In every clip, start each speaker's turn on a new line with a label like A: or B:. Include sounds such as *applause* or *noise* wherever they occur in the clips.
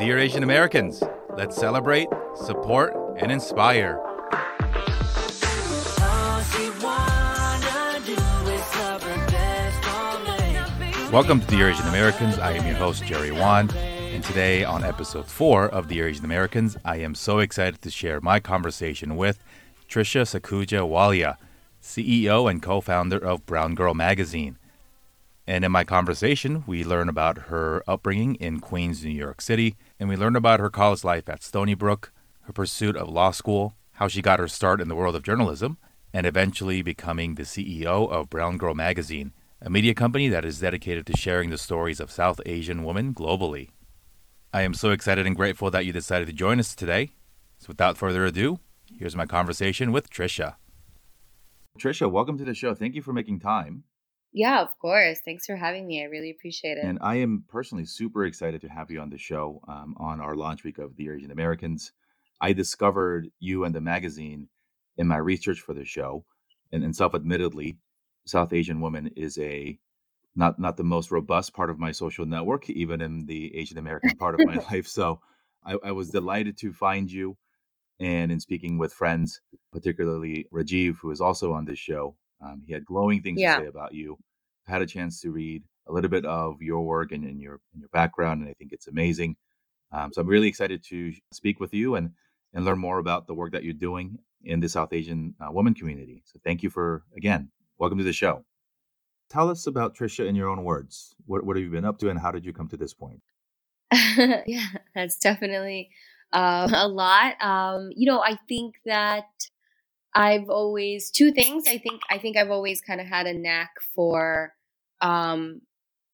A: Dear Asian Americans, let's celebrate, support, and inspire. Welcome to Dear Asian Americans. I am your host, Jerry Won. And today, on episode four of Dear Asian Americans, I am so excited to share my conversation with Trisha Sakhuja Walia, CEO and co founder of Brown Girl Magazine. And in my conversation, we learn about her upbringing in Queens, New York City, and we learn about her college life at Stony Brook, her pursuit of law school, how she got her start in the world of journalism, and eventually becoming the CEO of Brown Girl Magazine, a media company that is dedicated to sharing the stories of South Asian women globally. I am so excited and grateful that you decided to join us today. So without further ado, here's my conversation with Trisha. Trisha, welcome to the show. Thank you for making time.
B: Yeah, of course. Thanks for having me. I really appreciate it.
A: And I am personally super excited to have you on the show um, on our launch week of the Asian Americans. I discovered you and the magazine in my research for the show, and, and self-admittedly, South Asian woman is a not not the most robust part of my social network, even in the Asian American part of my *laughs* life. So I, I was delighted to find you, and in speaking with friends, particularly Rajiv, who is also on this show, um, he had glowing things
B: Yeah.
A: to say about you. Had a chance to read a little bit of your work and, and your and your background, and I think it's amazing. Um, so I'm really excited to speak with you and and learn more about the work that you're doing in the South Asian uh, woman community. So thank you for again, welcome to the show. Tell us about Trisha in your own words. What what have you been up to, and how did you come to this point? *laughs*
B: yeah, that's definitely uh, a lot. Um, you know, I think that I've always two things. I think I think I've always kind of had a knack for um,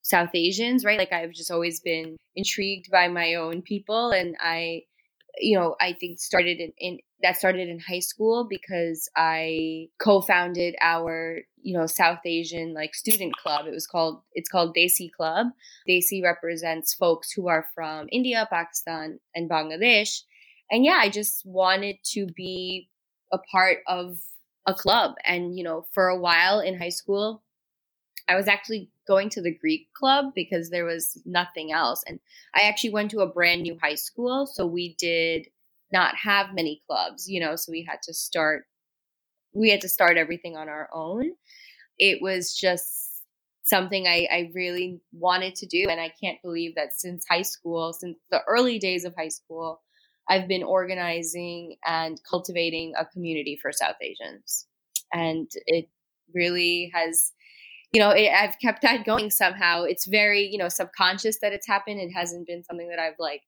B: South Asians, right? Like I've just always been intrigued by my own people, and I, you know, I think started in, in that started in high school because I co-founded our you know South Asian like student club. It was called it's called Desi Club. Desi represents folks who are from India, Pakistan, and Bangladesh. And yeah, I just wanted to be a part of a club. And, you know, for a while in high school, I was actually going to the Greek club because there was nothing else. And I actually went to a brand new high school. So we did not have many clubs, you know, so we had to start we had to start everything on our own. It was just something I, I really wanted to do. And I can't believe that since high school, since the early days of high school, I've been organizing and cultivating a community for South Asians. And it really has, you know, it, I've kept that going somehow. It's very, you know, subconscious that it's happened. It hasn't been something that I've like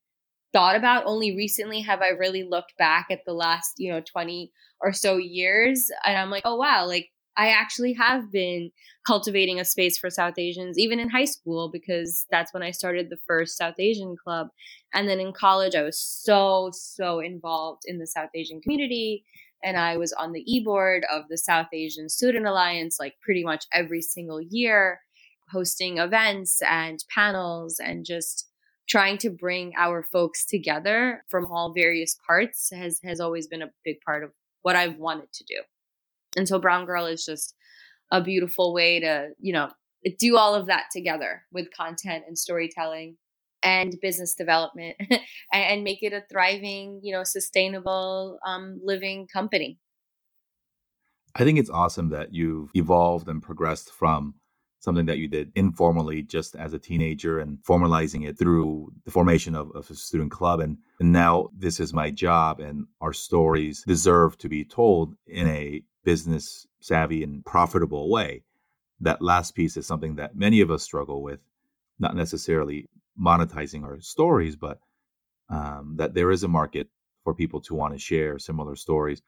B: thought about. Only recently have I really looked back at the last, you know, 20 or so years. And I'm like, oh, wow, like I actually have been cultivating a space for South Asians, even in high school, because that's when I started the first South Asian club. And then in college, I was so, so involved in the South Asian community. And I was on the e board of the South Asian Student Alliance like pretty much every single year, hosting events and panels and just trying to bring our folks together from all various parts has, has always been a big part of what I've wanted to do. And so Brown Girl is just a beautiful way to, you know, do all of that together with content and storytelling and business development *laughs* and make it a thriving, you know, sustainable um, living company.
A: I think it's awesome that you've evolved and progressed from something that you did informally just as a teenager and formalizing it through the formation of, of a student club. And, and now this is my job, and our stories deserve to be told in a business savvy and profitable way. That last piece is something that many of us struggle with, not necessarily monetizing our stories, but um, that there is a market for people to want to share similar stories.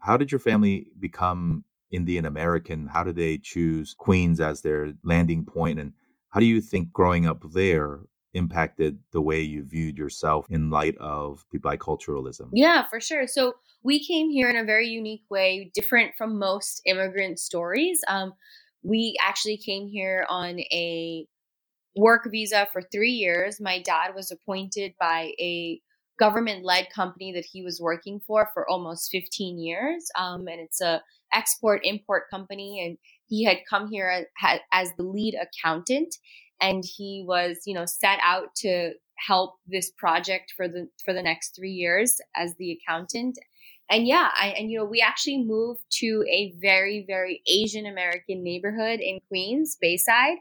A: How did your family become Indian American? How did they choose Queens as their landing point? And how do you think growing up there impacted the way you viewed yourself in light of the biculturalism?
B: Yeah, for sure. So we came here in a very unique way, different from most immigrant stories. Um, we actually came here on a work visa for three years. My dad was appointed by a government led company that he was working for for almost 15 years. Um, and it's a export import company. And he had come here as, as the lead accountant. and he was, you know, set out to help this project for the for the next three years as the accountant. And yeah, I and you know, we actually moved to a very, very Asian American neighborhood in Queens, Bayside.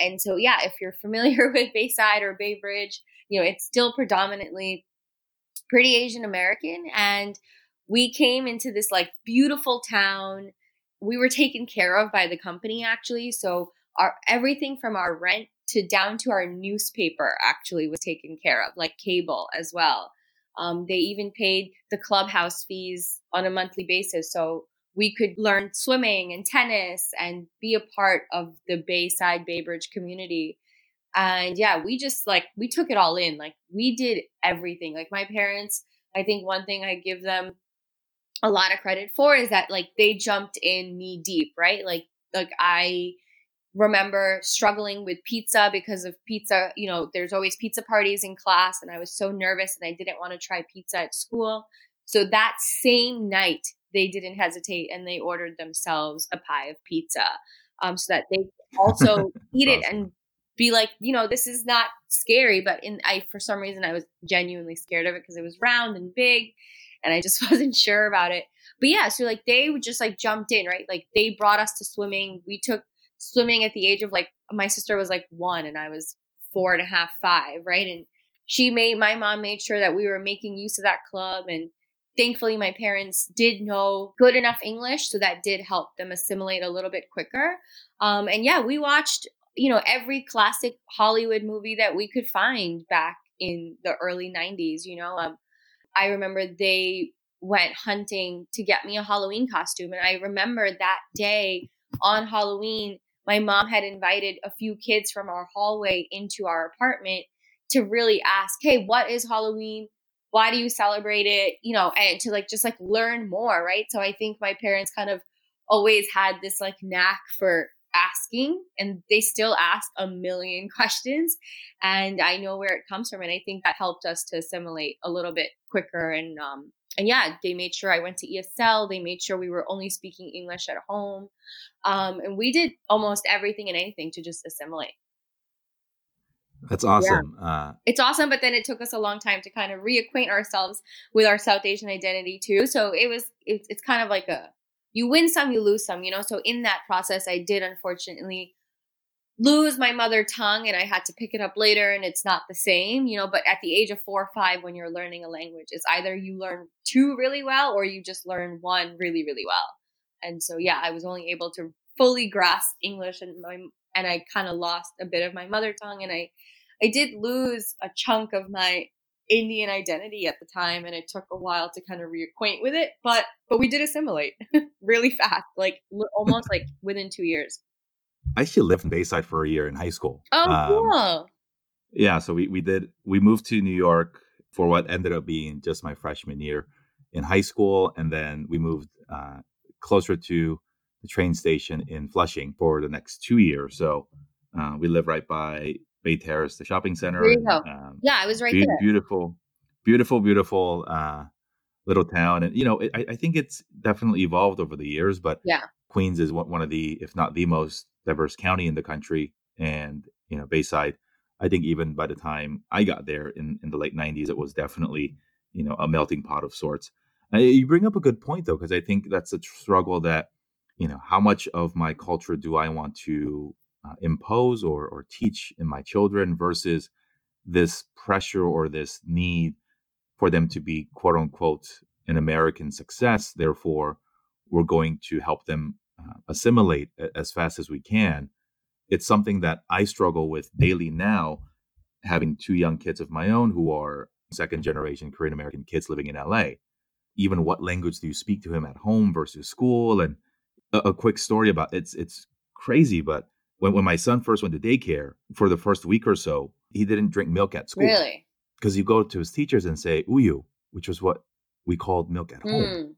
B: And so yeah, if you're familiar *laughs* with Bayside or Bay Bridge, you know, it's still predominantly pretty Asian American. And we came into this like beautiful town. We were taken care of by the company actually. So our everything from our rent to down to our newspaper actually was taken care of, like cable as well. Um, they even paid the clubhouse fees on a monthly basis. So we could learn swimming and tennis and be a part of the Bayside Baybridge community. And yeah, we just like, we took it all in. Like, we did everything. Like, my parents, I think one thing I give them a lot of credit for is that like they jumped in knee deep, right? Like, like I, remember struggling with pizza because of pizza. You know, there's always pizza parties in class, and I was so nervous and I didn't want to try pizza at school. So that same night, they didn't hesitate and they ordered themselves a pie of pizza um, so that they *laughs* also eat it and be like, you know, this is not scary, but in I for some reason I was genuinely scared of it because it was round and big and I just *laughs* wasn't sure about it. But yeah, so like they just like jumped in, right? Like they brought us to swimming. We took swimming at the age of like my sister was like one and I was four and a half, five, right? And she made my mom made sure that we were making use of that club and thankfully my parents did know good enough english so that did help them assimilate a little bit quicker um, and yeah we watched you know every classic hollywood movie that we could find back in the early 90s you know um, i remember they went hunting to get me a halloween costume and i remember that day on halloween my mom had invited a few kids from our hallway into our apartment to really ask, hey, what is Halloween? Why do you celebrate it? You know, and to like just like learn more, right? So I think my parents kind of always had this like knack for asking and they still ask a million *laughs* questions and i know where it comes from and i think that helped us to assimilate a little bit quicker and um and yeah, they made sure I went to ESL. They made sure we were only speaking English at home. Um, and we did almost everything and anything to just assimilate.
A: That's awesome. Yeah. Uh,
B: it's awesome, but then it took us a long time to kind of reacquaint ourselves with our South Asian identity too. So it was, it, it's kind of like a, you win some, you lose some, you know? So in that process, I did unfortunately lose my mother tongue and I had to pick it up later and it's not the same, you know, but at the age of 4 or 5 when you're learning a language, it's either you learn two really well or you just learn one really really well. And so yeah, I was only able to fully grasp English and my and I kind of lost a bit of my mother tongue and I I did lose a chunk of my Indian identity at the time and it took a while to kind of reacquaint with it, but but we did assimilate *laughs* really fast, like almost like *laughs* within 2 years.
A: I actually lived in Bayside for a year in high school.
B: Oh, um, cool.
A: Yeah, so we, we did we moved to New York for what ended up being just my freshman year in high school, and then we moved uh, closer to the train station in Flushing for the next two years. So uh, we live right by Bay Terrace, the shopping center.
B: There you go. Um, yeah, I was right be- there.
A: Beautiful, beautiful, beautiful uh, little town, and you know, it, I, I, think it's definitely evolved over the years. But
B: yeah,
A: Queens is one of the, if not the most diverse county in the country. And, you know, Bayside, I think even by the time I got there in, in the late 90s, it was definitely, you know, a melting pot of sorts. Uh, you bring up a good point, though, because I think that's a struggle that, you know, how much of my culture do I want to uh, impose or, or teach in my children versus this pressure or this need for them to be quote unquote an American success. Therefore, we're going to help them uh, assimilate as fast as we can. It's something that I struggle with daily now, having two young kids of my own who are second generation Korean American kids living in LA. Even what language do you speak to him at home versus school? And a, a quick story about it's it's crazy, but when, when my son first went to daycare for the first week or so, he didn't drink milk at school.
B: Really?
A: Because you go to his teachers and say uyu, which was what we called milk at home. Mm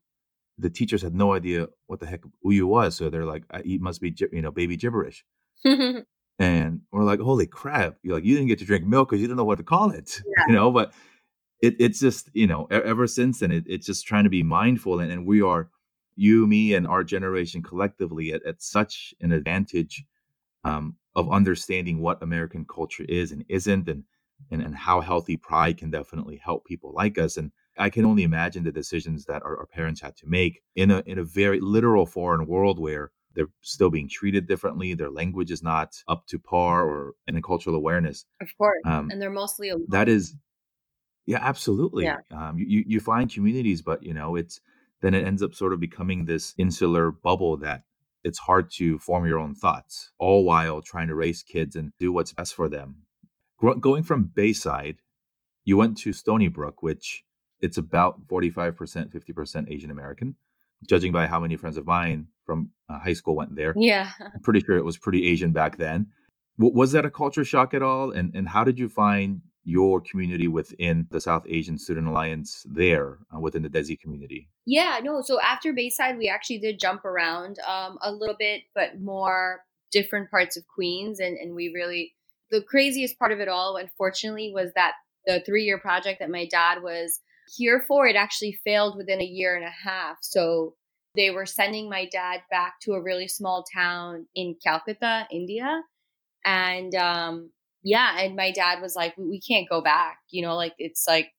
A: the teachers had no idea what the heck uyu was, so they're like, "It must be you know baby gibberish." *laughs* and we're like, "Holy crap!" You're like, "You didn't get to drink milk because you didn't know what to call it," *laughs* yeah. you know. But it, it's just you know, ever since then, it, it's just trying to be mindful, and, and we are you, me, and our generation collectively at, at such an advantage um, of understanding what American culture is and isn't, and and, and how healthy pride can definitely help people like us. And I can only imagine the decisions that our, our parents had to make in a in a very literal foreign world where they're still being treated differently. Their language is not up to par or in cultural awareness.
B: Of course. Um, and they're mostly alone.
A: that is yeah, absolutely. Yeah. Um, you you find communities, but you know it's then it ends up sort of becoming this insular bubble that it's hard to form your own thoughts, all while trying to raise kids and do what's best for them. going from Bayside, you went to Stony Brook, which it's about 45%, 50% Asian American, judging by how many friends of mine from uh, high school went there.
B: Yeah.
A: I'm pretty sure it was pretty Asian back then. W- was that a culture shock at all? And, and how did you find your community within the South Asian Student Alliance there uh, within the Desi community?
B: Yeah, no. So after Bayside, we actually did jump around um, a little bit, but more different parts of Queens. And, and we really, the craziest part of it all, unfortunately, was that the three year project that my dad was here for, it actually failed within a year and a half. So they were sending my dad back to a really small town in Calcutta, India. And um, yeah, and my dad was like, we, can't go back. You know, like it's like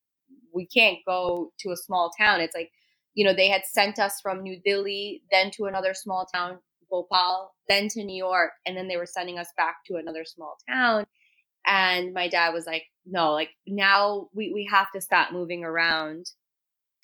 B: we can't go to a small town. It's like, you know, they had sent us from New Delhi, then to another small town, Bhopal, then to New York, and then they were sending us back to another small town. And my dad was like, no, like now we, we have to stop moving around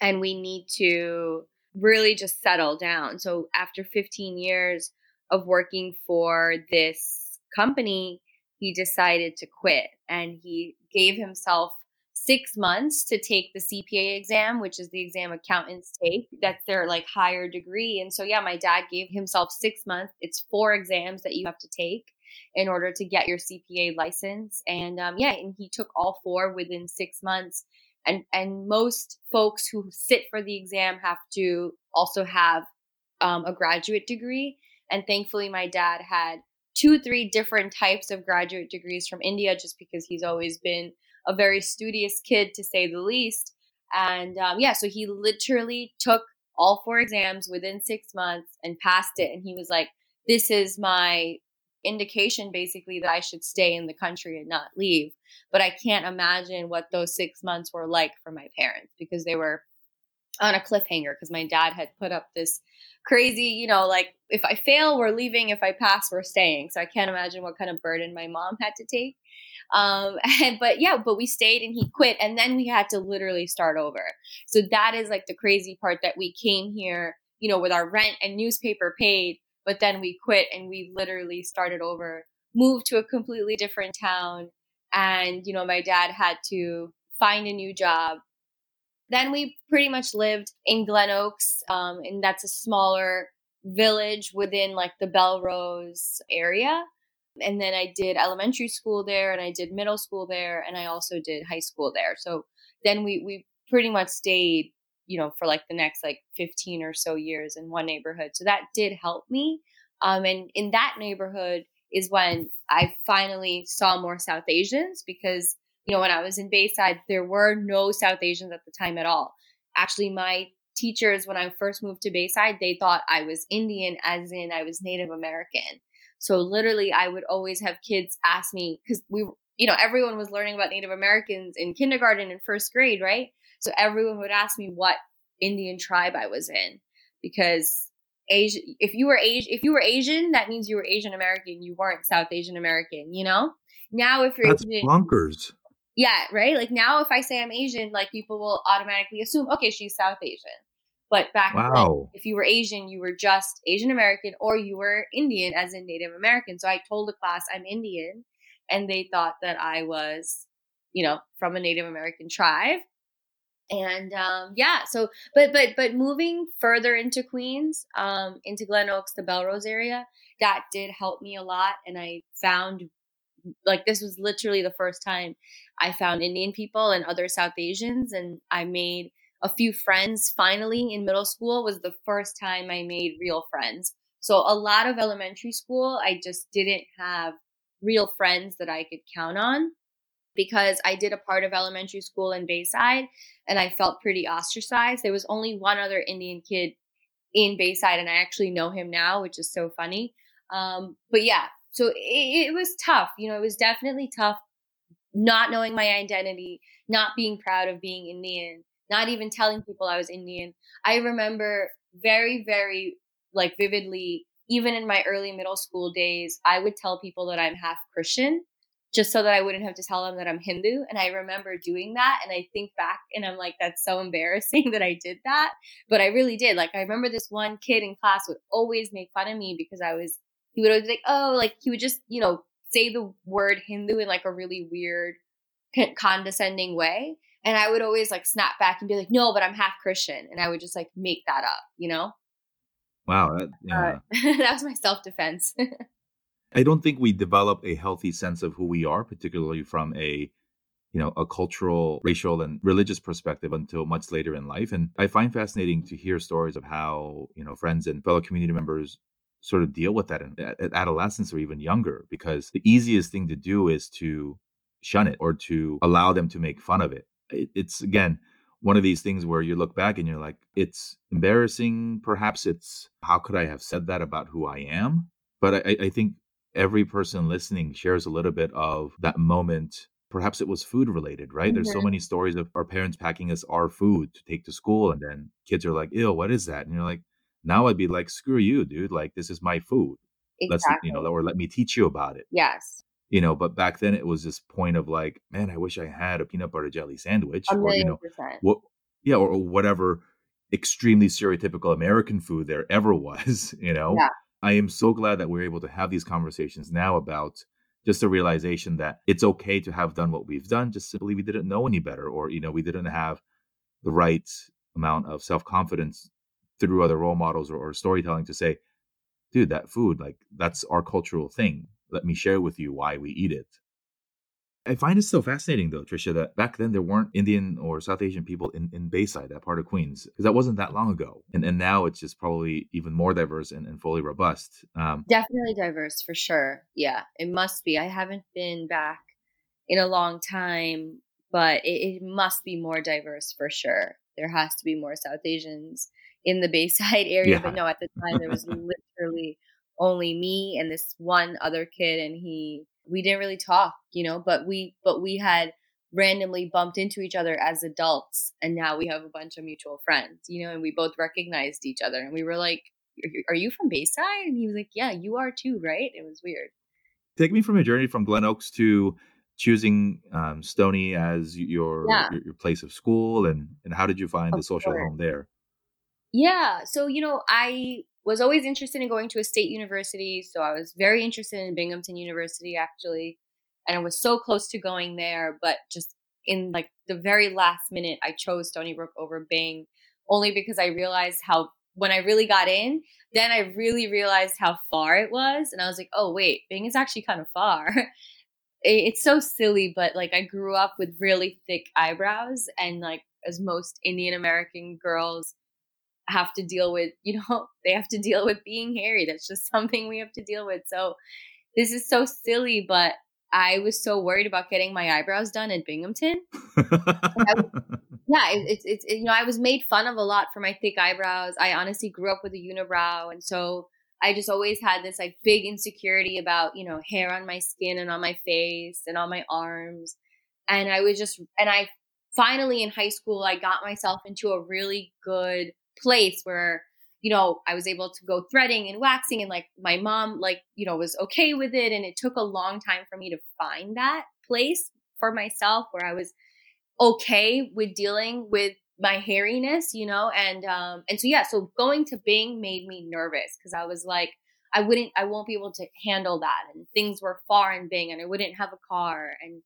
B: and we need to really just settle down. So after 15 years of working for this company, he decided to quit and he gave himself six months to take the CPA exam, which is the exam accountants take. That's their like higher degree. And so, yeah, my dad gave himself six months. It's four exams that you have to take in order to get your CPA license. And um, yeah, and he took all four within six months. And and most folks who sit for the exam have to also have um, a graduate degree. And thankfully, my dad had two, three different types of graduate degrees from India, just because he's always been a very studious kid, to say the least. And um, yeah, so he literally took all four exams within six months and passed it. And he was like, This is my indication basically that I should stay in the country and not leave. But I can't imagine what those six months were like for my parents because they were on a cliffhanger because my dad had put up this crazy, you know, like if I fail, we're leaving. If I pass, we're staying. So I can't imagine what kind of burden my mom had to take. Um, *laughs* and, but yeah, but we stayed and he quit and then we had to literally start over. So that is like the crazy part that we came here, you know, with our rent and newspaper paid, but then we quit and we literally started over, moved to a completely different town. And, you know, my dad had to find a new job then we pretty much lived in Glen Oaks, um, and that's a smaller village within like the Bellerose area. And then I did elementary school there, and I did middle school there, and I also did high school there. So then we we pretty much stayed, you know, for like the next like 15 or so years in one neighborhood. So that did help me. Um, and in that neighborhood is when I finally saw more South Asians because you know, when I was in Bayside, there were no South Asians at the time at all. Actually, my teachers, when I first moved to Bayside, they thought I was Indian, as in I was Native American. So literally, I would always have kids ask me because we, you know, everyone was learning about Native Americans in kindergarten and first grade, right? So everyone would ask me what Indian tribe I was in because Asian, if you were Asian, if you were Asian, that means you were Asian American. You weren't South Asian American, you know. Now, if you're
A: that's Asian, bonkers.
B: Yeah, right? Like now if I say I'm Asian, like people will automatically assume, okay, she's South Asian. But back wow. then, if you were Asian, you were just Asian American or you were Indian as in Native American. So I told the class I'm Indian and they thought that I was, you know, from a Native American tribe. And um, yeah, so but but but moving further into Queens, um, into Glen Oaks, the Bellerose area, that did help me a lot. And I found like this was literally the first time I found Indian people and other South Asians, and I made a few friends finally in middle school was the first time I made real friends. So a lot of elementary school, I just didn't have real friends that I could count on because I did a part of elementary school in Bayside and I felt pretty ostracized. There was only one other Indian kid in Bayside and I actually know him now, which is so funny. Um, but yeah, so it, it was tough. You know, it was definitely tough not knowing my identity, not being proud of being Indian, not even telling people I was Indian. I remember very, very like vividly, even in my early middle school days, I would tell people that I'm half Christian just so that I wouldn't have to tell them that I'm Hindu. And I remember doing that. And I think back and I'm like, that's so embarrassing *laughs* that I did that. But I really did. Like, I remember this one kid in class would always make fun of me because I was, he would always be like, oh, like he would just, you know, say the word Hindu in like a really weird, condescending way. And I would always like snap back and be like, no, but I'm half Christian. And I would just like make that up, you know?
A: Wow. That, yeah.
B: uh, *laughs* that was my self defense. *laughs*
A: I don't think we develop a healthy sense of who we are, particularly from a you know a cultural racial and religious perspective until much later in life and i find fascinating to hear stories of how you know friends and fellow community members sort of deal with that in, at adolescence or even younger because the easiest thing to do is to shun it or to allow them to make fun of it, it it's again one of these things where you look back and you're like it's embarrassing perhaps it's how could i have said that about who i am but I, I think every person listening shares a little bit of that moment. Perhaps it was food related, right? Mm-hmm. There's so mm-hmm. many stories of our parents packing us our food to take to school, and then kids are like, "Ew, what is that?" And you're like, "Now I'd be like, screw you, dude! Like this is my food. Exactly. Let's you know, or let me teach you about it."
B: Yes.
A: You know, but back then it was this point of like, man, I wish I had a peanut butter jelly sandwich, or you know, percent. what, yeah, or, or whatever extremely stereotypical American food there ever *laughs* was. You know.
B: Yeah
A: I am so glad that we're able to have these conversations now about just the realization that it's okay to have done what we've done, just simply we didn't know any better, or you know, we didn't have the right amount of self confidence through other role models or, or storytelling to say, dude, that food, like that's our cultural thing. Let me share with you why we eat it. I find it so fascinating though, Trisha, that back then there weren't Indian or South Asian people in, in Bayside, that part of Queens, because that wasn't that long ago. And and now it's just probably even more diverse and, and fully robust.
B: Um, Definitely diverse for sure. Yeah, it must be. I haven't been back in a long time, but it, it must be more diverse for sure. There has to be more South Asians in the Bayside *laughs* area. Yeah. But no, at the time there was *laughs* literally only me and this one other kid, and he we didn't really talk, you know, but we but we had randomly bumped into each other as adults and now we have a bunch of mutual friends, you know, and we both recognized each other and we were like, "Are you from Bayside?" And he was like, "Yeah, you are too, right?" It was weird.
A: Take me from a journey from Glen Oaks to choosing um, Stony as your, yeah. your, your place of school, and and how did you find of the social course. home there?
B: Yeah, so you know, I was always interested in going to a state university. So I was very interested in Binghamton University, actually. And I was so close to going there, but just in like the very last minute, I chose Stony Brook over Bing only because I realized how, when I really got in, then I really realized how far it was. And I was like, oh, wait, Bing is actually kind of far. *laughs* it's so silly, but like I grew up with really thick eyebrows and like as most Indian American girls have to deal with, you know, *laughs* they have to deal with being hairy. That's just *laughs* something we have to deal with. So this is so silly, but I was so worried about getting my eyebrows done in Binghamton. was, *laughs* yeah, it's it, it, you know I was made fun of a lot for my thick eyebrows. I honestly grew up with a unibrow, and so I just always had this like big insecurity about you know hair on my skin and on my face and on my arms. And I was just and I finally in high school I got myself into a really good place where you know i was able to go threading and waxing and like my mom like you know was okay with it. And it took a long time for me to find that place for myself where i was okay with dealing with my hairiness you know? And um and so yeah so going to bing made me nervous because i was like i wouldn't i won't be able to handle that. And things were far in bing and i wouldn't have a car. And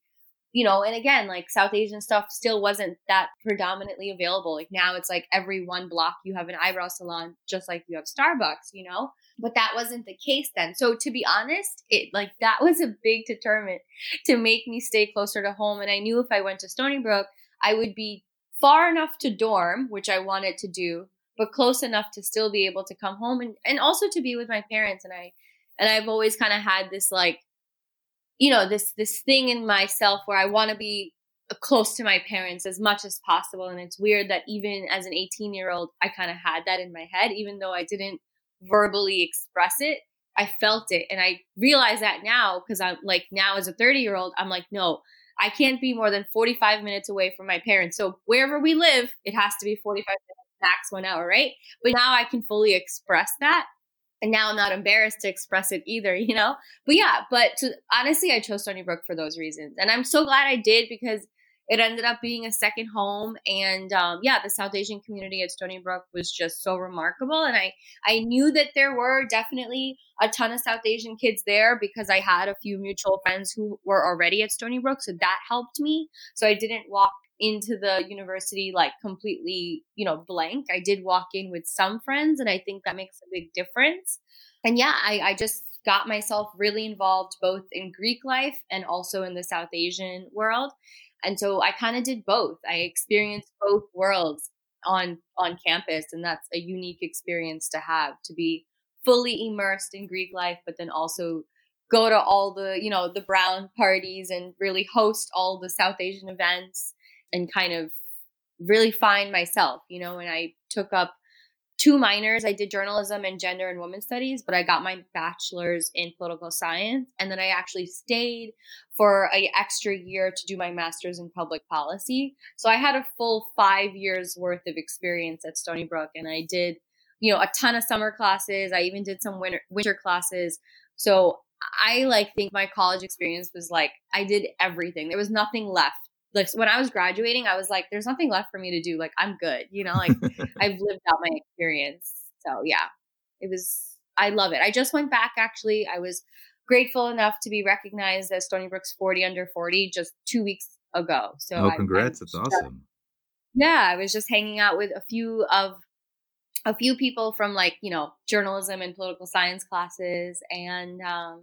B: you know, and again, like South Asian stuff still wasn't that predominantly available. Like now it's like every one block you have an eyebrow salon, just like you have Starbucks, you know? But that wasn't the case then. So to be honest, it like that was a big determinant to make me stay closer to home. And I knew if I went to Stony Brook, I would be far enough to dorm, which I wanted to do, but close enough to still be able to come home and, and also to be with my parents. And I and I've always kind of had this like you know this this thing in myself where I want to be close to my parents as much as possible and it's weird that even as an 18 year old I kind of had that in my head even though I didn't verbally express it I felt it. And I realize that now because I'm like, now as a 30 year old, I'm like, no, I can't be more than 45 minutes away from my parents. So wherever we live, it has to be 45 minutes, max one hour, right? But now I can fully express that. And now I'm not embarrassed to express it either, *laughs* you know? But yeah, but to, honestly, I chose Stony Brook for those reasons. And I'm so glad I did because it ended up being a second home and um, yeah the south asian community at stony brook was just so remarkable and i i knew that there were definitely a ton of south asian kids there because i had a few mutual friends who were already at stony brook so that helped me so i didn't walk into the university like completely you know blank. I did walk in with some friends and i think that makes a big difference. And yeah i, I just got myself really involved both in greek life and also in the south asian world. And so I kind of did both. I experienced both worlds on on campus and that's a unique experience to have to be fully immersed in Greek life but then also go to all the, you know, the brown parties and really host all the South Asian events and kind of really find myself, you know, and I took up two minors. I did journalism and gender and women studies, but I got my bachelor's in political science. And then I actually stayed for an extra year to do my master's in public policy. So I had a full five years worth of experience at Stony Brook. And I did, you know, a ton of summer classes. I even did some winter, winter classes. So I like think my college experience was like I did everything. There was nothing left like when I was graduating, I was like, there's nothing left for me to do. Like I'm good, you know, like *laughs* I've lived out my experience. So yeah, it was, I love it. I just went back actually. I was grateful enough to be recognized as Stony Brook's 40 under 40 just two weeks ago. So
A: oh, congrats. I, That's awesome.
B: Yeah. I was just hanging out with a few of, a few people from like, you know, journalism and political science classes and, um,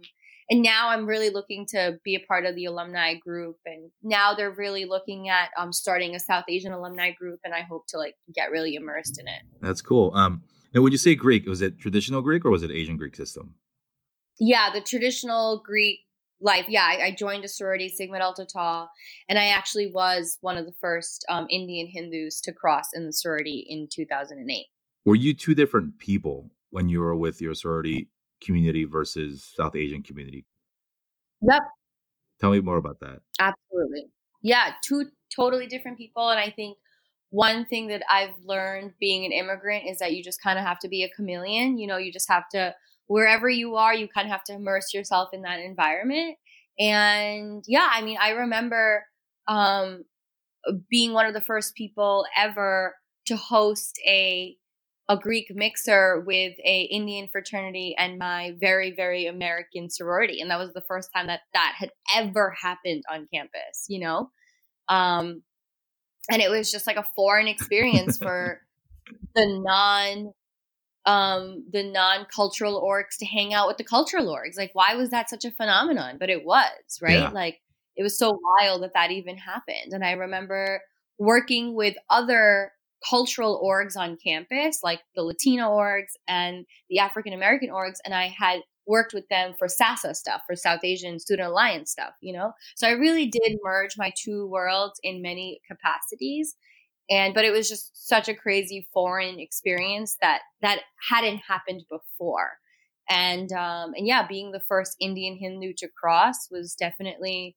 B: and now I'm really looking to be a part of the alumni group. And now they're really looking at um, starting a South Asian alumni group, and I hope to like get really immersed in it.
A: That's cool. Um, and when you say Greek, was it traditional Greek or was it Asian Greek system?
B: Yeah, the traditional Greek life. Yeah, I, I joined a sorority, Sigma Delta Tau, and I actually was one of the first um, Indian Hindus to cross in the sorority in 2008.
A: Were you two different people when you were with your sorority community versus South Asian community.
B: Yep.
A: Tell me more about that.
B: Absolutely. Yeah, two totally different people. And I think one thing that I've learned being an immigrant is that you just kind of have to be a chameleon. You know, you just have to, wherever you are, you kind of have to immerse yourself in that environment. And yeah, I mean, I remember um, being one of the first people ever to host a a Greek mixer with a Indian fraternity and my very very American sorority, and that was the first time that that had ever happened on campus. You know, um, and it was just like a foreign experience for *laughs* the non um the non-cultural orgs to hang out with the cultural orgs. Like why was that such a phenomenon? But it was right? Yeah. like it was so wild that that even happened. And i remember working with other cultural orgs on campus, like the Latino orgs and the African American orgs, and I had worked with them for SASA stuff, for South Asian Student Alliance stuff, you know? So I really did merge my two worlds in many capacities. And but it was just such a crazy foreign experience that that hadn't happened before. And um and yeah, being the first Indian Hindu to cross was definitely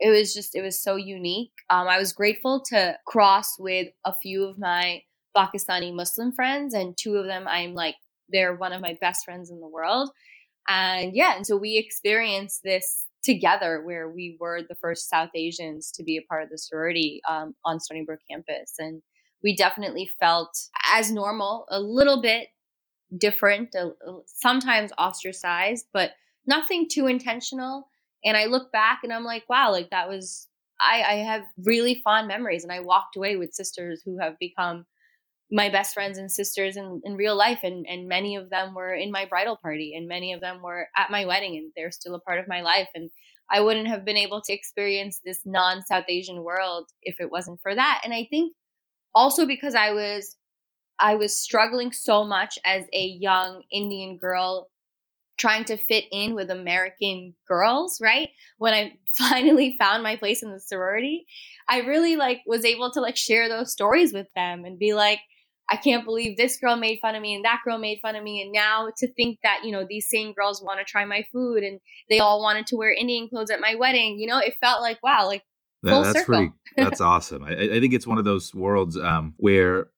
B: it was just it was so unique. Um, i was grateful to cross with a few of my pakistani muslim friends and two of them i'm like they're one of my best friends in the world. And yeah and so we experienced this together where we were the first south asians to be a part of the sorority um, on stony brook campus. And we definitely felt as normal a little bit different uh, sometimes ostracized but nothing too intentional and I look back and I'm like, wow, like that was, I, I have really fond memories. And I walked away with sisters who have become my best friends and sisters in, in real life. And, and many of them were in my bridal party and many of them were at my wedding and they're still a part of my life. And I wouldn't have been able to experience this non South Asian world if it wasn't for that. And I think also because I was I was struggling so much as a young Indian girl trying to fit in with American girls, right? When I *laughs* finally found my place in the sorority, I really like was able to like share those stories with them and be like, I can't believe this girl made fun of me and that girl made fun of me. And now to think that, you know, these same girls want to try my food and they all wanted to wear Indian clothes at my wedding, you know, it felt like, wow, like
A: that, that's circle. pretty, *laughs* that's awesome. I, I, think it's one of those worlds um, where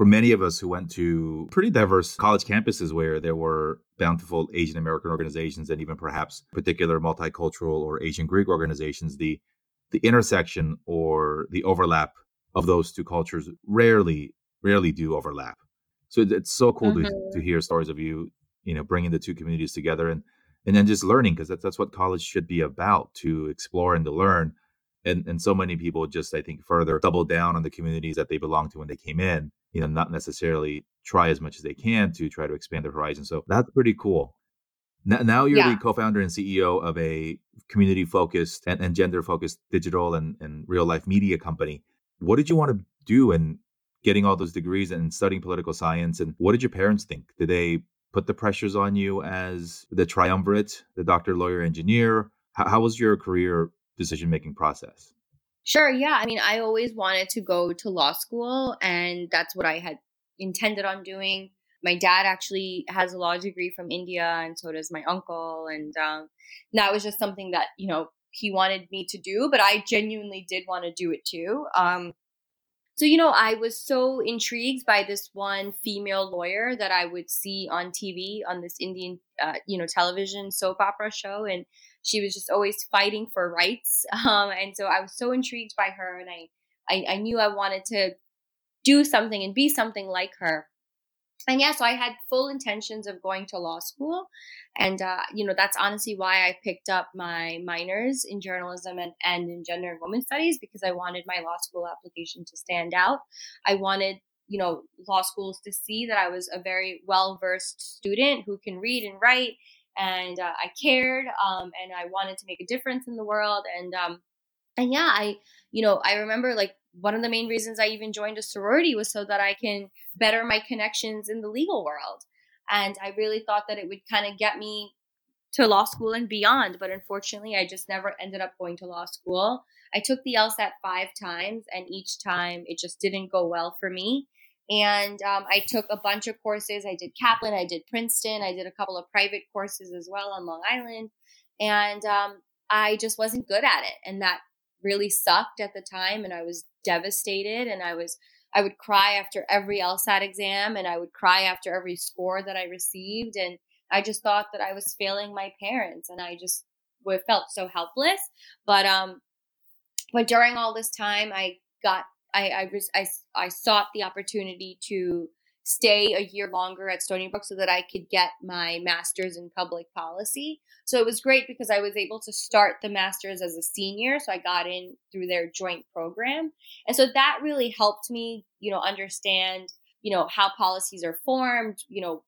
A: for many of us who went to pretty diverse college campuses where there were bountiful Asian American organizations and even perhaps particular multicultural or Asian Greek organizations, the the intersection or the overlap of those two cultures rarely rarely do overlap. So it's so cool mm-hmm. to, to hear stories of you, you know, bringing the two communities together and and then just learning because that's that's what college should be about to explore and to learn. And and so many people just I think further double down on the communities that they belong to when they came in, you know, not necessarily try as much as they can to try to expand their horizon. So that's pretty cool. Now, now you're yeah. the co-founder and CEO of a community focused and, and gender focused digital and, and real life media company. What did you want to do in getting all those degrees and studying political science. And what did your parents think? Did they put the pressures on you as the triumvirate, the doctor, lawyer, engineer? How, how was your career decision making process?
B: Sure. Yeah. I mean, I always wanted to go to law school, and that's what I had intended on doing. My dad actually has a law degree from India, and so does my uncle. And um, that was just something that, you know, he wanted me to do, but I genuinely did want to do it too. Um, so, you know, I was so intrigued by this one female lawyer that I would see on TV on this Indian, uh, you know, television soap opera show. And she was just always fighting for rights. *laughs* Um, and so I was so intrigued by her. And I, I, I knew I wanted to do something and be something like her and yeah, so I had full intentions of going to law school. And, uh, you know, that's honestly why I picked up my minors in journalism and, and in gender and women studies because I wanted my law school application to stand out. I wanted, you know, law schools to see that I was a very well versed student who can read and write. And uh, I cared um, and I wanted to make a difference in the world. And, um, and yeah, I, you know, I remember like one of the main reasons I even joined a sorority was so that I can better my connections in the legal world. And I really thought that it would kind of get me to law school and beyond. But unfortunately, I just never ended up going to law school. I took the LSAT five times, and each time it just didn't go well for me. And um, I took a bunch of courses. I did Kaplan, I did Princeton, I did a couple of private courses as well on Long Island. And um, I just wasn't good at it. And that really sucked at the time and I was devastated and I was I would cry after every LSAT exam and I would cry after every score that I received and I just thought that I was failing my parents and I just felt so helpless but um but during all this time I got I I, I, I sought the opportunity to stay a year longer at Stony Brook so that I could get my master's in public policy. So it was great because I was able to start the master's as a senior. So I got in through their joint program. And so that really helped me, you know, understand, you know, how policies are formed, you know,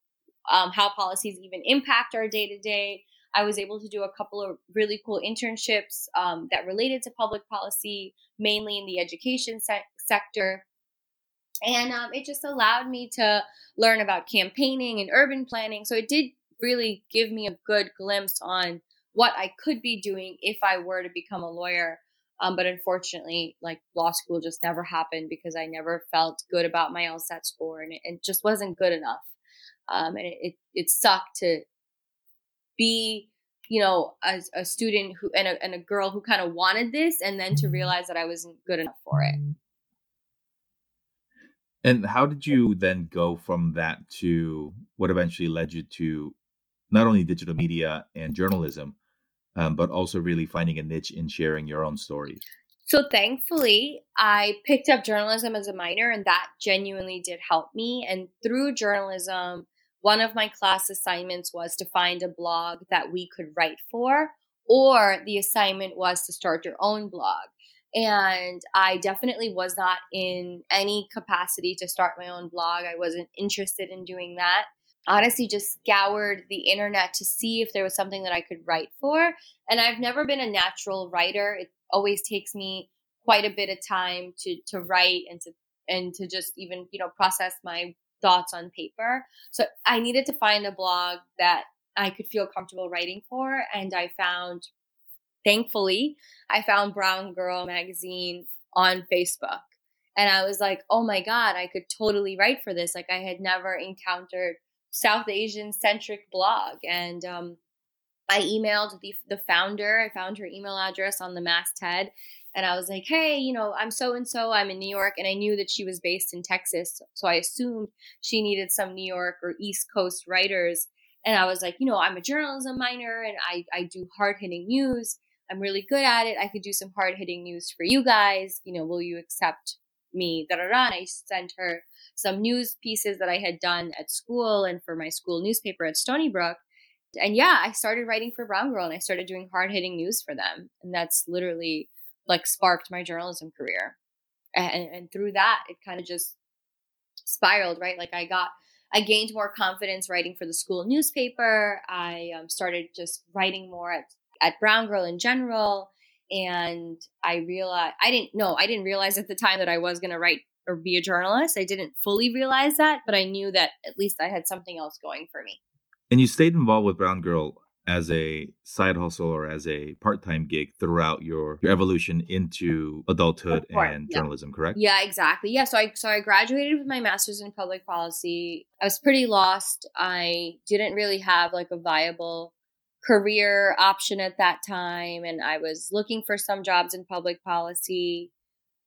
B: um, how policies even impact our day to day. I was able to do a couple of really cool internships um, that related to public policy, mainly in the education se- sector. And um, it just allowed me to learn about campaigning and urban planning. So it did really give me a good glimpse on what I could be doing if I were to become a lawyer. Um, but unfortunately, like law school just never happened because I never felt good about my LSAT score and it, it just wasn't good enough. Um, and it, it, it sucked to be, you know, as a student who and a, and a girl who kind of wanted this and then to realize that I wasn't good enough for it.
A: And how did you then go from that to what eventually led you to not only digital media and journalism, um, but also really finding a niche in sharing your own stories?
B: So thankfully, I picked up journalism as a minor, and that genuinely did help me. And through journalism, one of my class assignments was to find a blog that we could write for, or the assignment was to start your own blog. And I definitely was not in any capacity to start my own blog. I wasn't interested in doing that. Honestly, just scoured the internet to see if there was something that I could write for. And I've never been a natural writer. It always takes me quite a bit of time to to write and to and to just even, you know, process my thoughts on paper. So I needed to find a blog that I could feel comfortable writing for. And I found thankfully, I found Brown Girl magazine on Facebook. And I was like, oh my God, I could totally write for this. Like, I had never encountered South Asian centric blog. And um, I emailed the, the founder. I found her email address on the masthead. And I was like, hey, you know, I'm so and so. I'm in New York. And I knew that she was based in Texas. So I assumed she needed some New York or East Coast writers. And I was like, you know, I'm a journalism minor and I, I do hard hitting news. I'm really good at it. I could do some hard hitting news for you guys. You know, will you accept me? Da, da, da. And I sent her some news pieces that I had done at school and for my school newspaper at Stony Brook. And yeah, I started writing for Brown Girl and I started doing hard hitting news for them. And that's literally like sparked my journalism career. And, and through that, it kind of just spiraled, right? Like I got, I gained more confidence writing for the school newspaper. I um, started just writing more at, at Brown Girl in general. And I realized, I didn't know, I didn't realize at the time that I was going to write or be a journalist. I didn't fully realize that, but I knew that at least I had something else going for me.
A: And you stayed involved with Brown Girl as a side hustle or as a part-time gig throughout your, your evolution into adulthood and yeah. journalism correct?
B: Yeah exactly. Yeah so i so i graduated with my master's in public policy. I was pretty lost. I didn't really have like a viable career option at that time and i was looking for some jobs in public policy.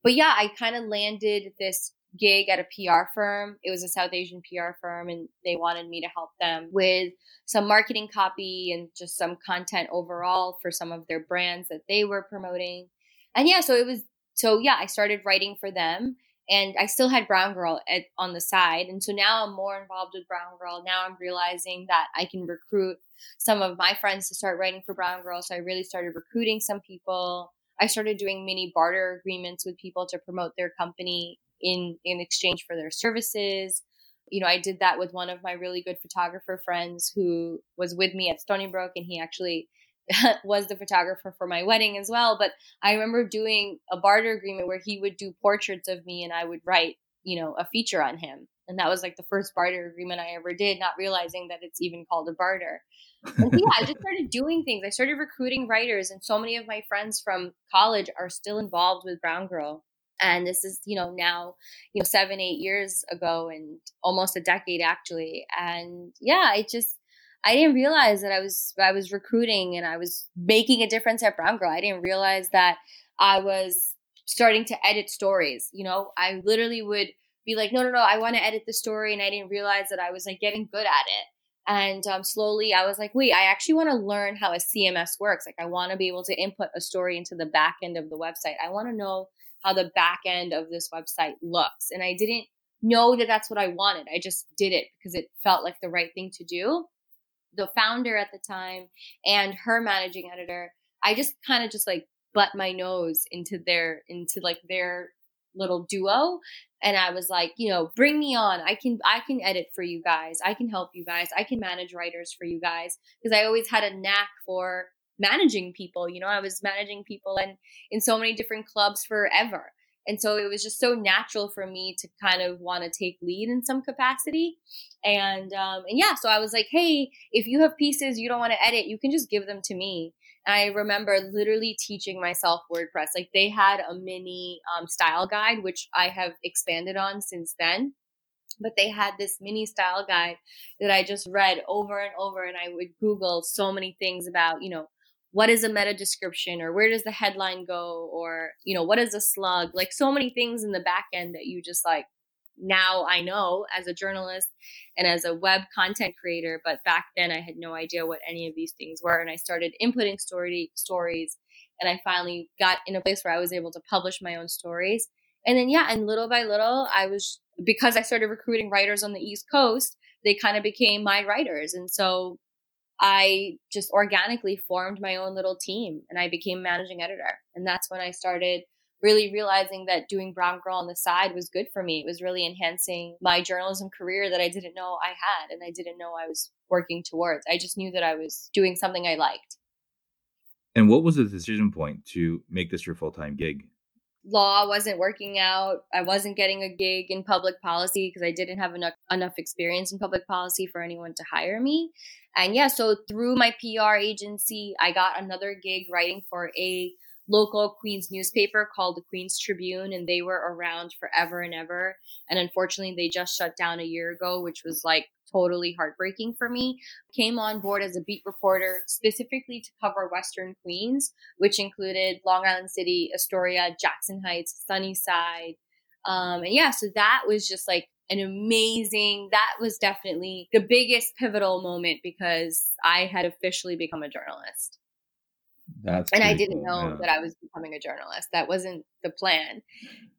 B: But yeah i kind of landed this gig at a PR firm. It was a South Asian PR firm, and they wanted me to help them with some marketing copy and just some content overall for some of their brands that they were promoting. And yeah, so it was so yeah, I started writing for them and I still had Brown Girl at, on the side. And so now I'm more involved with Brown Girl. Now I'm realizing that I can recruit some of my friends to start writing for Brown Girl. So I really started recruiting some people. I started doing mini barter agreements with people to promote their company in in exchange for their services you know, I did that with one of my really good photographer friends who was with me at Stony Brook, and he actually *laughs* was the photographer for my wedding as well. But I remember doing a barter agreement where he would do portraits of me and I would write, you know, a feature on him. And that was like the first barter agreement I ever did, not realizing that it's even called a barter. Yeah, I just started doing things. I started recruiting writers, and so many of my friends from college are still involved with Brown Girl and this is you know now you know seven eight years ago and almost a decade actually. And yeah i just i didn't realize that i was i was recruiting and i was making a difference at brown girl. I didn't realize that i was starting to edit stories you know? I literally would be like no no no i want to edit the story and i didn't realize that i was like getting good at it. And um, slowly i was like wait i actually want to learn how a cms works. Like i want to be able to input a story into the back end of the website. I want to know how the back end of this website looks. And I didn't know that that's what I wanted. I just did it because it felt like the right thing to do. The founder at the time and her managing editor, I just kind of just like butt my nose into their into like their little duo and I was like, you know, bring me on. I can I can edit for you guys. I can help you guys. I can manage writers for you guys because I always had a knack for managing people. You know, I was managing people and in so many different clubs forever. And so it was just so natural for me to kind of want to take lead in some capacity. And um, and yeah, so I was like, hey, if you have pieces you don't want to edit, you can just give them to me. I remember literally teaching myself WordPress. Like they had a mini um, style guide, which I have expanded on since then but they had this mini style guide that I just read over and over and I would Google so many things about, you know, what is a meta description or where does the headline go or you know what is a slug like so many things in the back end that you just like now I know as a journalist and as a web content creator, but back then I had no idea what any of these things were. And I started inputting story stories and I finally got in a place where I was able to publish my own stories. And then yeah, and little by little I was because I started recruiting writers on the East Coast, they kind of became my writers. And so I just organically formed my own little team and I became managing editor. And that's when I started really realizing that doing Brown Girl on the side was good for me. It was really enhancing my journalism career that I didn't know I had and I didn't know I was working towards. I just knew that I was doing something I liked.
A: And what was the decision point to make this your full time gig?
B: Law wasn't working out. I wasn't getting a gig in public policy because I didn't have enough enough experience in public policy for anyone to hire me. And yeah, so through my PR agency, I got another gig writing for a local Queens newspaper called the Queens Tribune, and they were around forever and ever. And unfortunately, they just shut down a year ago, which was like totally heartbreaking for me. Came on board as a beat reporter specifically to cover Western Queens, which included Long Island City, Astoria, Jackson Heights, Sunnyside. Um, and yeah, so that was just like an amazing, that was definitely the biggest pivotal moment because I had officially become a journalist.
A: That's
B: and I didn't
A: cool,
B: know
A: yeah.
B: that I was becoming a journalist. That wasn't the plan.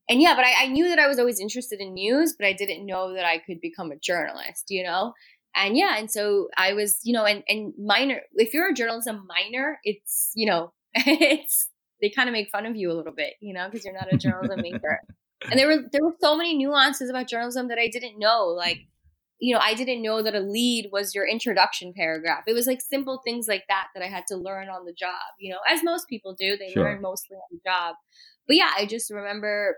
B: And yeah, but I, I knew that I was always interested in news, but I didn't know that I could become a journalist, you know? And yeah, and so I was, you know, and, and minor, if you're a journalism minor, it's, you know, *laughs* it's, they kind of make fun of you a little bit, you know, because you're not a journalism *laughs* major. And there were, there were so many nuances about journalism that I didn't know. Like, you know, I didn't know that a lead was your introduction paragraph. It was like simple things like that that I had to learn on the job, you know, as most people do. They
A: Sure.
B: learn mostly on the job. But yeah, I just remember,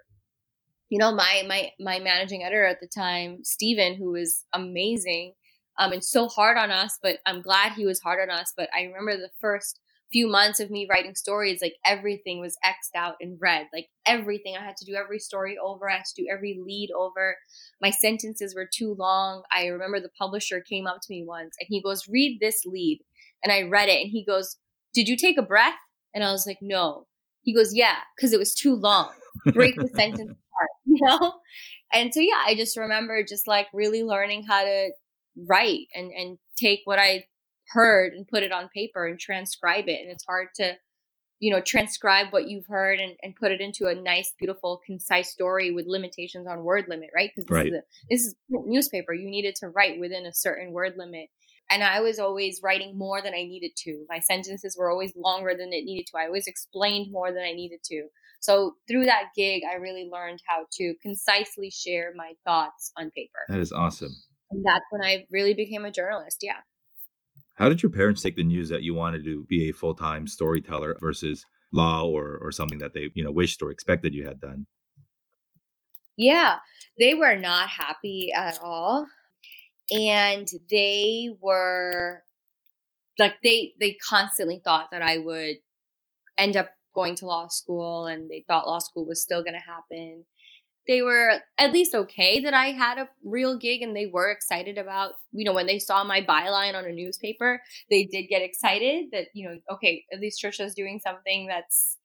B: you know, my my my managing editor at the time, Steven, who was amazing um, and so hard on us, but I'm glad he was hard on us. But I remember the first few months of me writing stories, like everything was X'd out in red. Like everything. I had to do every story over. I had to do every lead over. My sentences were too long. I remember the publisher came up to me once and he goes, read this lead. And I read it and he goes, did you take a breath? And I was like, no. He goes, yeah, because it was too long. Break the *laughs* sentence apart, *laughs* you know? And so, yeah, I just remember just like really learning how to write and, and take what I heard and put it on paper and transcribe it. And it's hard to, you know, transcribe what you've heard and, and put it into a nice, beautiful, concise story with limitations on word limit, right? Because this,
A: Right.
B: is this is newspaper. You needed to write within a certain word limit. And I was always writing more than I needed to. My sentences were always longer than it needed to. I always explained more than I needed to. So through that gig, I really learned how to concisely share my thoughts on paper.
A: That is awesome.
B: And that's when I really became a journalist. Yeah.
A: How did your parents take the news that you wanted to be a full time storyteller versus law or or something that they you know wished or expected you had done?
B: Yeah, they were not happy at all. And they were like they they constantly thought that I would end up going to law school and they thought law school was still going to happen. They were at least okay that I had a real gig and they were excited about, you know, when they saw my byline on a newspaper, they did get excited that, you know, okay, at least Trisha's doing something that's,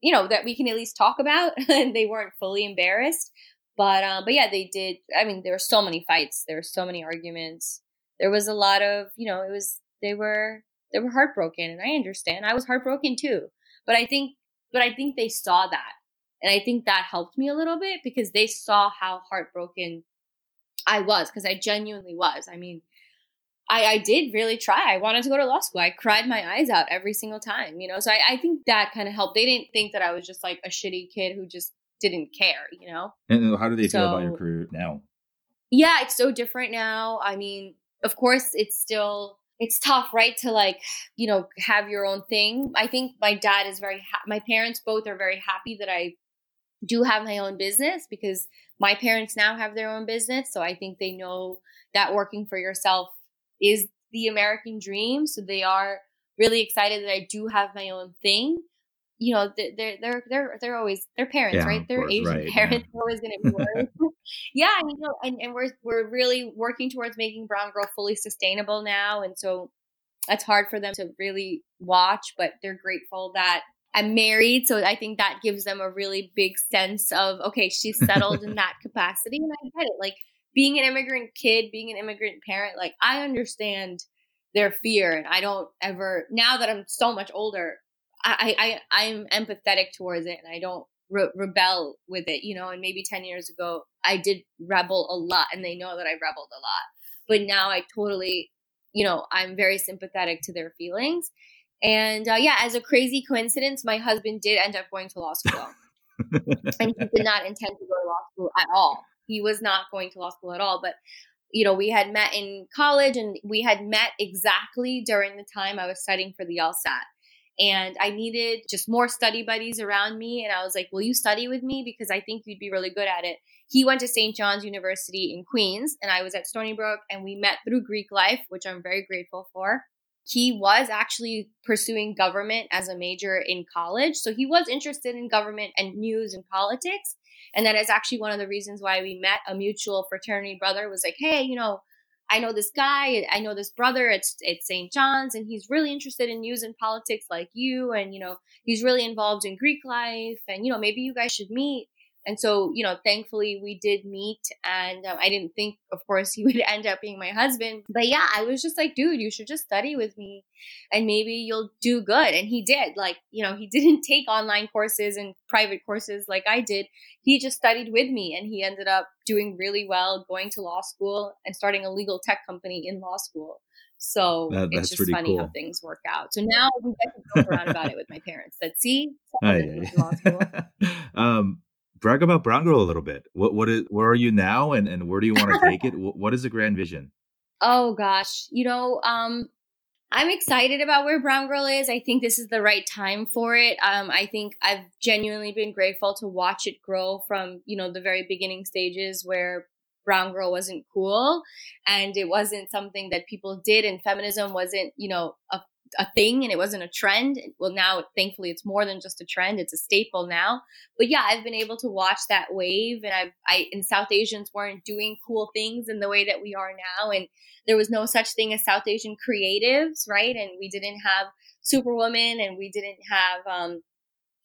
B: you know, that we can at least talk about. *laughs* and they weren't fully embarrassed. But um, but yeah, they did. I mean, there were so many fights. There were so many arguments. There was a lot of, you know, it was they were they were heartbroken, and I understand. I was heartbroken too. But I think, but I think they saw that, and I think that helped me a little bit because they saw how heartbroken I was because I genuinely was. I mean, I, I did really try. I wanted to go to law school. I cried my eyes out every single time, you know. So I, I think that kind of helped. They didn't think that I was just like a shitty kid who just didn't care, you know.
A: And how do they feel about your career now?
B: yeah, it's so different now. I mean, of course, it's still it's tough, right? To like, you know, have your own thing. I think my dad is very ha- my parents both are very happy that I do have my own business because my parents now have their own business, so I think they know that working for yourself is the American dream. So they are really excited that I do have my own thing. You know, they're they're they're they're always they're parents,
A: Yeah,
B: right? They're
A: course,
B: Asian
A: right, *laughs* yeah.
B: parents. They're always going to be worried. *laughs* yeah, and, you know, and, and we're we're really working towards making Brown Girl fully sustainable now, and so that's hard for them to really watch, but they're grateful that I'm married, so I think that gives them a really big sense of okay, she's *laughs* settled in that capacity, and I get it. Like being an immigrant kid, being an immigrant parent, like I understand their fear, and I don't ever now that I'm so much older, I I I'm empathetic towards it, and I don't re- rebel with it, you know. And maybe ten years ago, I did rebel a lot, and they know that I rebelled a lot. But now I totally, you know, I'm very sympathetic to their feelings. And uh, yeah, as a crazy coincidence, my husband did end up going to law school, *laughs* and he did not intend to go to law school at all. He was not going to law school at all, but you know, we had met in college and we had met exactly during the time I was studying for the LSAT. And I needed just more study buddies around me. And I was like, Will you study with me? Because I think you'd be really good at it. He went to St. John's University in Queens, and I was at Stony Brook, and we met through Greek life, which I'm very grateful for. He was actually pursuing government as a major in college. So he was interested in government and news and politics. And that is actually one of the reasons why we met. A mutual fraternity brother was like, hey, you know, I know this guy, I know this brother at, at St. John's, and he's really interested in news and politics like you. And, you know, he's really involved in Greek life. And, you know, maybe you guys should meet. And so, you know, thankfully we did meet. And um, I didn't think, of course, *laughs* he would end up being my husband. But yeah, I was just like, dude, you should just study with me and maybe you'll do good. And he did. Like, you know, he *laughs* didn't take online courses and private courses like I did. He just studied with me and he ended up doing really well, going to law school and starting a legal tech company in law school. So that, it's just funny cool. how things work out. So now we get to joke around about it with my parents. That see, *laughs* law
A: school. um, brag about Brown Girl a little bit. What what is where are you now, and and where do you want to *laughs* take it? what is the grand vision?
B: Oh gosh, you know, um, I'm excited about where Brown Girl is. I think this is the right time for it. Um, I think I've genuinely been grateful to watch it grow from you know the very beginning stages where brown girl wasn't cool and it wasn't something that people did and feminism wasn't you know a a thing and it wasn't a trend. Well, now thankfully it's more than just a trend; it's a staple now. But yeah, I've been able to watch that wave, and I've I and South Asians weren't doing cool things in the way that we are now, and there was no such thing as South Asian creatives, right? And we didn't have Superwoman, and we didn't have um,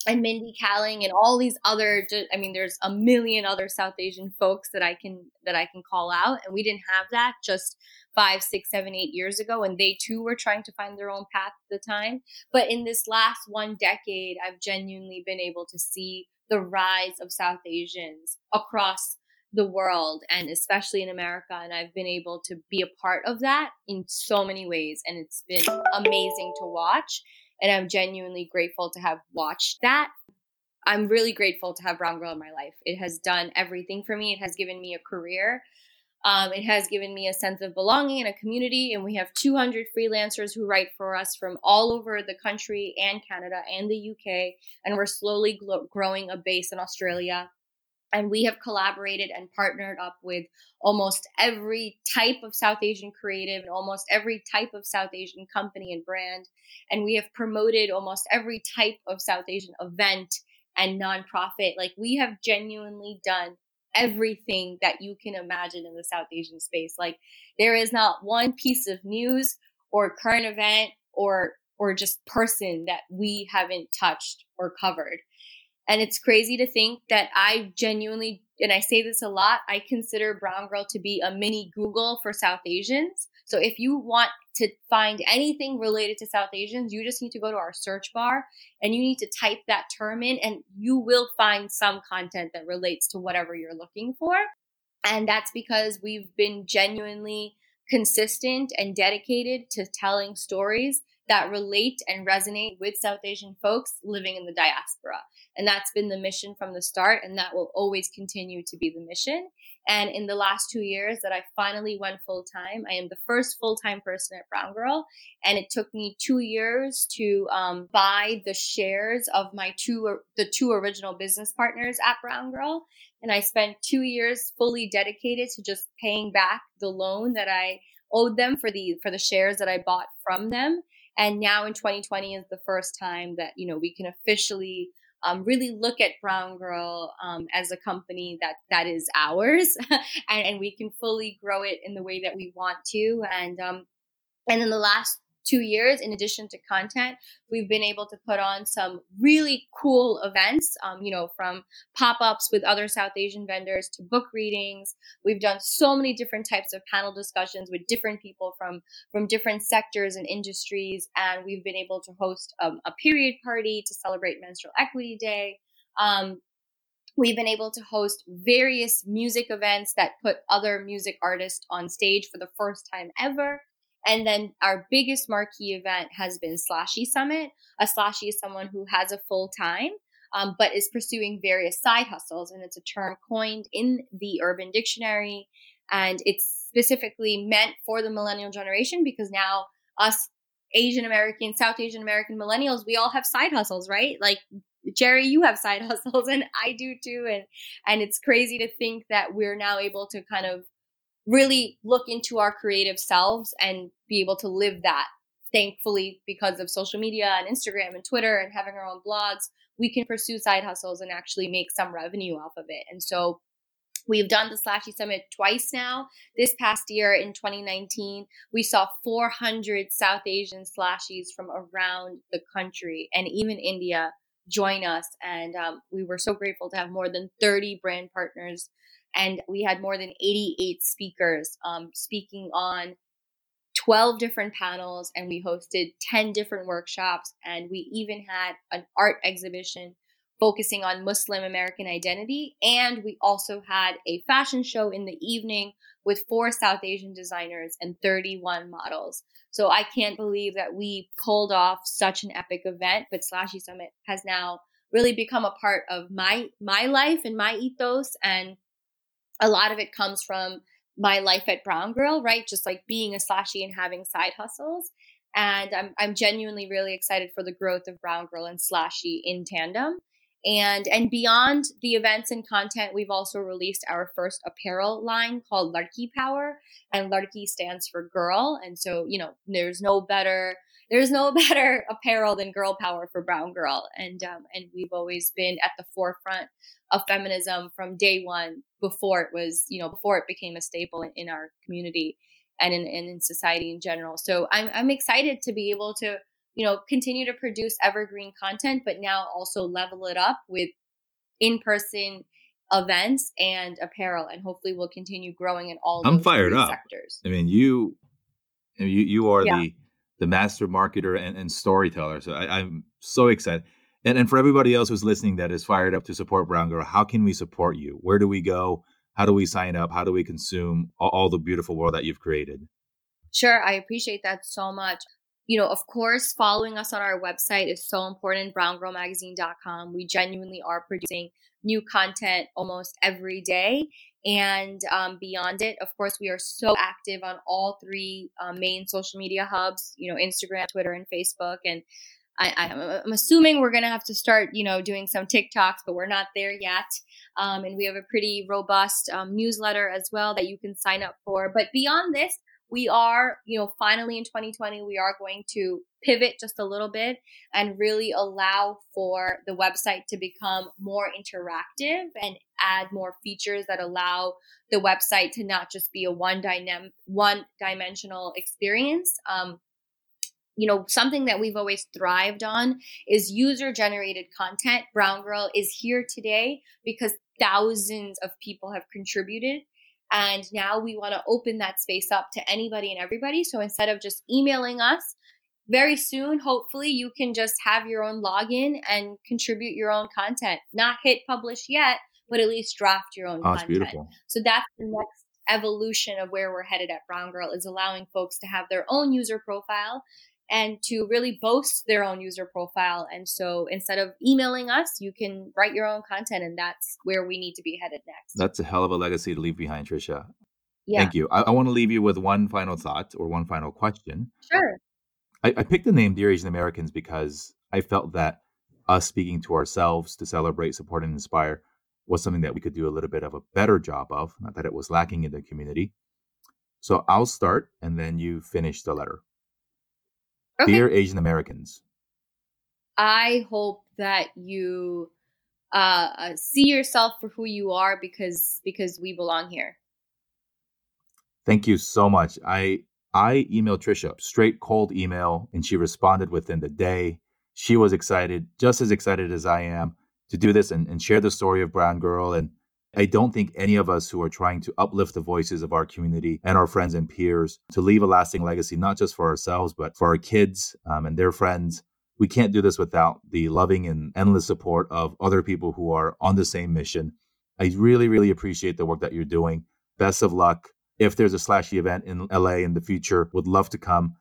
B: and Mindy Kaling and all these other I mean there's a million other South Asian folks that I can that I can call out and we didn't have that just five six seven eight years ago and they too were trying to find their own path at the time. But in this last one decade I've genuinely been able to see the rise of South Asians across the world and especially in America and I've been able to be a part of that in so many ways and it's been amazing to watch and I'm genuinely grateful to have watched that. I'm really grateful to have Brown Girl in my life. It has done everything for me. It has given me a career. Um, it has given me a sense of belonging and a community, and we have 200 freelancers who write for us from all over the country and Canada and the UK. And we're slowly gl- growing a base in Australia and we have collaborated and partnered up with almost every type of South Asian creative and almost every type of South Asian company and brand. And we have promoted almost every type of South Asian event and nonprofit. Like we have genuinely done everything that you can imagine in the South Asian space. Like there is not one piece of news or current event or or just person that we haven't touched or covered. And it's crazy to think that I genuinely, and I say this a lot, I consider Brown Girl to be a mini Google for South Asians. So if you want to find anything related to South Asians, you just need to go to our search bar and you need to type that term in, and you will find some content that relates to whatever you're looking for. And that's because we've been genuinely consistent and dedicated to telling stories that relate and resonate with South Asian folks living in the diaspora. And that's been the mission from the start, and that will always continue to be the mission. And in the last two years that I finally went full time, I am the first full time person at Brown Girl. And it took me two years to um, buy the shares of my two, the two original business partners at Brown Girl. And I spent two years fully dedicated to just paying back the loan that I owed them for the, for the shares that I bought from them. And now in 2020 is the first time that, you know, we can officially um, really look at Brown Girl um, as a company that that is ours, *laughs* and, and, we can fully grow it in the way that we want to. And um, and in the last two years, in addition to content, we've been able to put on some really cool events, um, you know, from pop ups with other South Asian vendors to book readings. We've done so many different types of panel discussions with different people from, from different sectors and industries. And we've been able to host um, a period party to celebrate Menstrual Equity Day. Um, We've been able to host various music events that put other music artists on stage for the first time ever. And then our biggest marquee event has been Slashy Summit. A slashy is someone who has a full time, um, but is pursuing various side hustles. And it's a term coined in the Urban Dictionary. And it's specifically meant for the millennial generation because now us Asian American, South Asian American millennials, we all have side hustles, right? Like Jerry, you have side *laughs* hustles and I do too. And, and it's crazy to think that we're now able to kind of really look into our creative selves and be able to live that thankfully, because of social media and Instagram and Twitter and having our own blogs, we can pursue side hustles and actually make some revenue off of it. And so We've done the Slashy Summit twice now. This past year in 2019, we saw 400 South Asian slashies from around the country and even India join us. And um, we were so grateful to have more than 30 brand partners. And we had more than 88 speakers um, speaking on 12 different panels, and we hosted 10 different workshops. And we even had an art exhibition focusing on Muslim American identity. And we also had a fashion show in the evening with four South Asian designers and 31 models. So I can't believe that we pulled off such an epic event, but Slashy Summit has now really become a part of my my life and my ethos and a lot of it comes from my life at Brown Girl, right? Just like being a slashy and having side hustles. And I'm I'm genuinely really excited for the growth of Brown Girl and Slashy in tandem. And and beyond the events and content we've also released our first apparel line called Larky Power. And Larky stands for girl. And so you know there's no better there's no *laughs* better apparel than girl power for brown girl and um, and we've always been at the forefront of feminism from day one before it was you know before it became a staple in, in our community and in, and in society in general so I'm, I'm excited to be able to you know, continue to produce evergreen content, but now also level it up with in person events and apparel. And hopefully we'll continue growing in all
A: I'm fired up. sectors. I mean, you, you, you are yeah. the, the master marketer and, and storyteller. So I, I'm so excited. And, and for everybody else who's listening that is fired up to support Brown Girl, how can we support you? Where do we go? How do we sign up? How do we consume all, all the beautiful world that you've created?
B: Sure, I appreciate that so much you know, of course, following us on our website is so important, browngirlmagazine.com. We genuinely are producing new content almost every day. And um, beyond it, of course, we are so active on all three uh, main social media hubs, you know, Instagram, Twitter, and Facebook. And I, am assuming we're going to have to start, you know, doing some TikToks, but we're not there yet. Um, and we have a pretty robust um, newsletter as well that you can sign up for. But beyond this, we are, you know, finally in 2020, we are going to pivot just a little bit and really allow for the website to become more interactive and add more features that allow the website to not just be a one dynamic, one dimensional experience. Um, you know, something that we've always thrived on is user generated content. Brown Girl is here today because thousands of people have contributed and now we want to open that space up to anybody and everybody. So instead of just emailing us, very soon, hopefully, you can just have your own login and contribute your own content. Not hit publish yet, but at least draft your own oh, content. Beautiful. So that's the next evolution of where we're headed at Brown Girl is allowing folks to have their own user profile and to really boast their own user profile. And so instead of emailing us, you can write your own content, and that's where we need to be headed next.
A: That's a hell of a legacy to leave behind, Trisha. Yeah. Thank you. I, I want to leave you with one final thought or one final question.
B: Sure.
A: I, I picked the name Dear Asian Americans because I felt that us speaking to ourselves to celebrate, support, and inspire was something that we could do a little bit of a better job of, not that it was lacking in the community. So I'll start and then you finish the letter. Okay. Dear Asian Americans,
B: I hope that you uh, uh, see yourself for who you are because because we belong here.
A: Thank you so much. I I emailed Trisha straight cold email and she responded within the day. She was excited, just as excited as I am, to do this and, and share the story of Brown Girl and I don't think any of us who are trying to uplift the voices of our community and our friends and peers to leave a lasting legacy, not just for ourselves, but for our kids um, and their friends. We can't do this without the loving and endless support of other people who are on the same mission. I really, really appreciate the work that you're doing. Best of luck. If there's a slashy event in LA in the future, would love to come.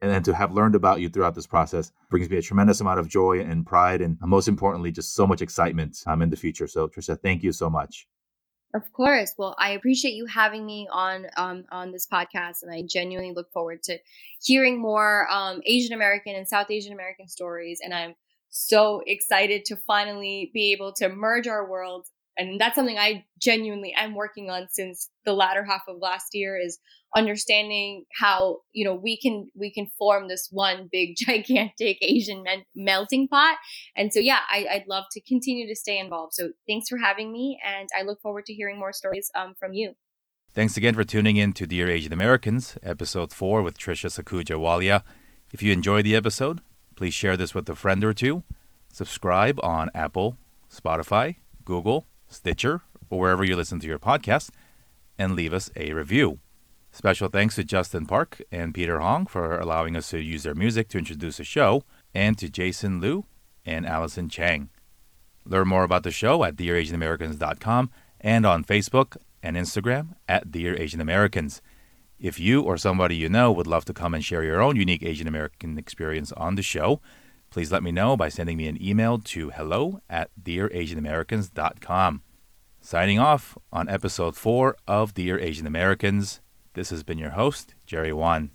A: And to have learned about you throughout this process brings me a tremendous amount of joy and pride, and most importantly, just so much excitement um, in the future. So, Trisha, thank you so much.
B: Of course. Well, I appreciate you having me on um, on this podcast, and I genuinely look forward to hearing more um, Asian American and South Asian American stories. And I'm so excited to finally be able to merge our worlds and that's something I genuinely am working on since the latter half of last year is understanding how you know we can we can form this one big *laughs* gigantic Asian men- melting pot. And so yeah, I, would love to continue to stay involved. So thanks for having me, and I look forward to hearing more stories um, from you.
A: Thanks again for tuning in to Dear Asian Americans, episode four with Trisha Sakhuja Walia. If you enjoyed the episode, please share this with a friend or two. Subscribe on Apple, Spotify, Google, Stitcher, or wherever you listen to your podcast, and leave us a review. Special thanks to Justin Park and Peter Hong for allowing us to use their music to introduce the show, and to Jason Liu and Allison Chang. Learn more about the show at DearAsianAmericans.com and on Facebook and Instagram at Dear Asian Americans. If you or somebody you know would love to come and share your own unique Asian American experience on the show, please let me know by sending me an email to hello at dearasianamericans.com. Signing off on episode four of Dear Asian Americans, this has been your host, Jerry Won.